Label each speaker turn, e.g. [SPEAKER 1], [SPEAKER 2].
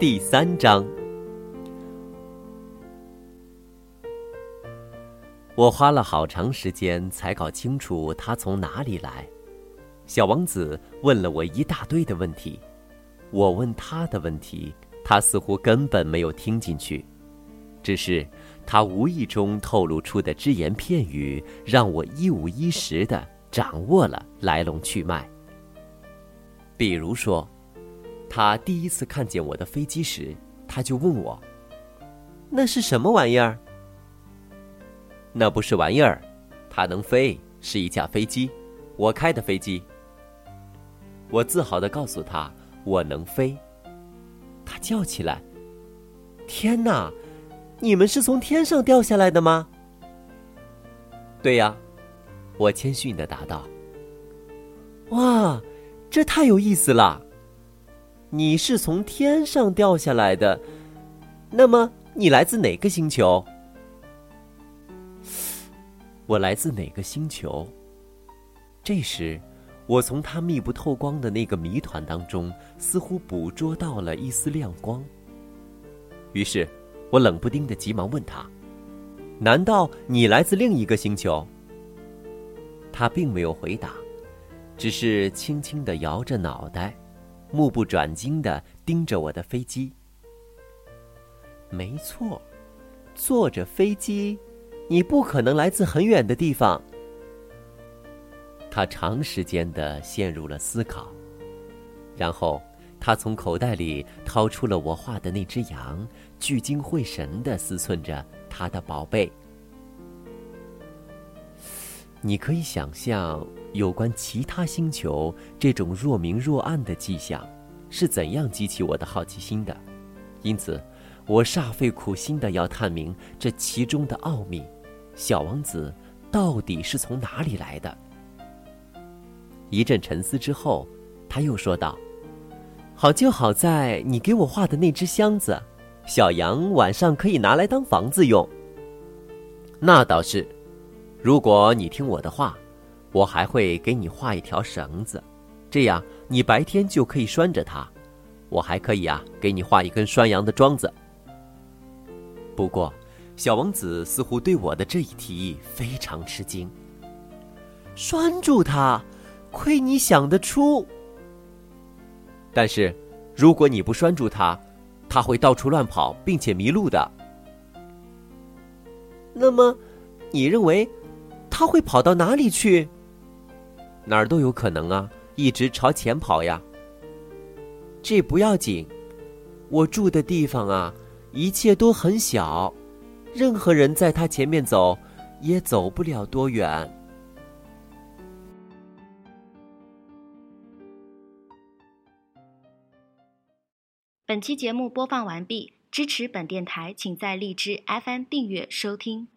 [SPEAKER 1] 第三章。我花了好长时间才搞清楚他从哪里来。小王子问了我一大堆的问题，我问他的问题，他似乎根本没有听进去，只是他无意中透露出的只言片语，让我一五一十的掌握了来龙去脉。比如说，他第一次看见我的飞机时，他就问我：“那是什么玩意儿？”那不是玩意儿，它能飞，是一架飞机，我开的飞机。我自豪的告诉他，我能飞。他叫起来：“天哪，你们是从天上掉下来的吗？”“对呀。”我谦逊的答道。“哇，这太有意思了！你是从天上掉下来的，那么你来自哪个星球？”我来自哪个星球？这时，我从他密不透光的那个谜团当中，似乎捕捉到了一丝亮光。于是，我冷不丁的急忙问他：“难道你来自另一个星球？”他并没有回答，只是轻轻的摇着脑袋，目不转睛的盯着我的飞机。没错，坐着飞机。你不可能来自很远的地方。他长时间的陷入了思考，然后他从口袋里掏出了我画的那只羊，聚精会神的思忖着他的宝贝。你可以想象有关其他星球这种若明若暗的迹象是怎样激起我的好奇心的，因此我煞费苦心的要探明这其中的奥秘。小王子到底是从哪里来的？一阵沉思之后，他又说道：“好就好在你给我画的那只箱子，小羊晚上可以拿来当房子用。那倒是，如果你听我的话，我还会给你画一条绳子，这样你白天就可以拴着它。我还可以啊，给你画一根拴羊的桩子。不过。”小王子似乎对我的这一提议非常吃惊。拴住它，亏你想得出。但是，如果你不拴住它，它会到处乱跑，并且迷路的。那么，你认为它会跑到哪里去？哪儿都有可能啊，一直朝前跑呀。这不要紧，我住的地方啊，一切都很小。任何人在他前面走，也走不了多远。
[SPEAKER 2] 本期节目播放完毕，支持本电台，请在荔枝 FM 订阅收听。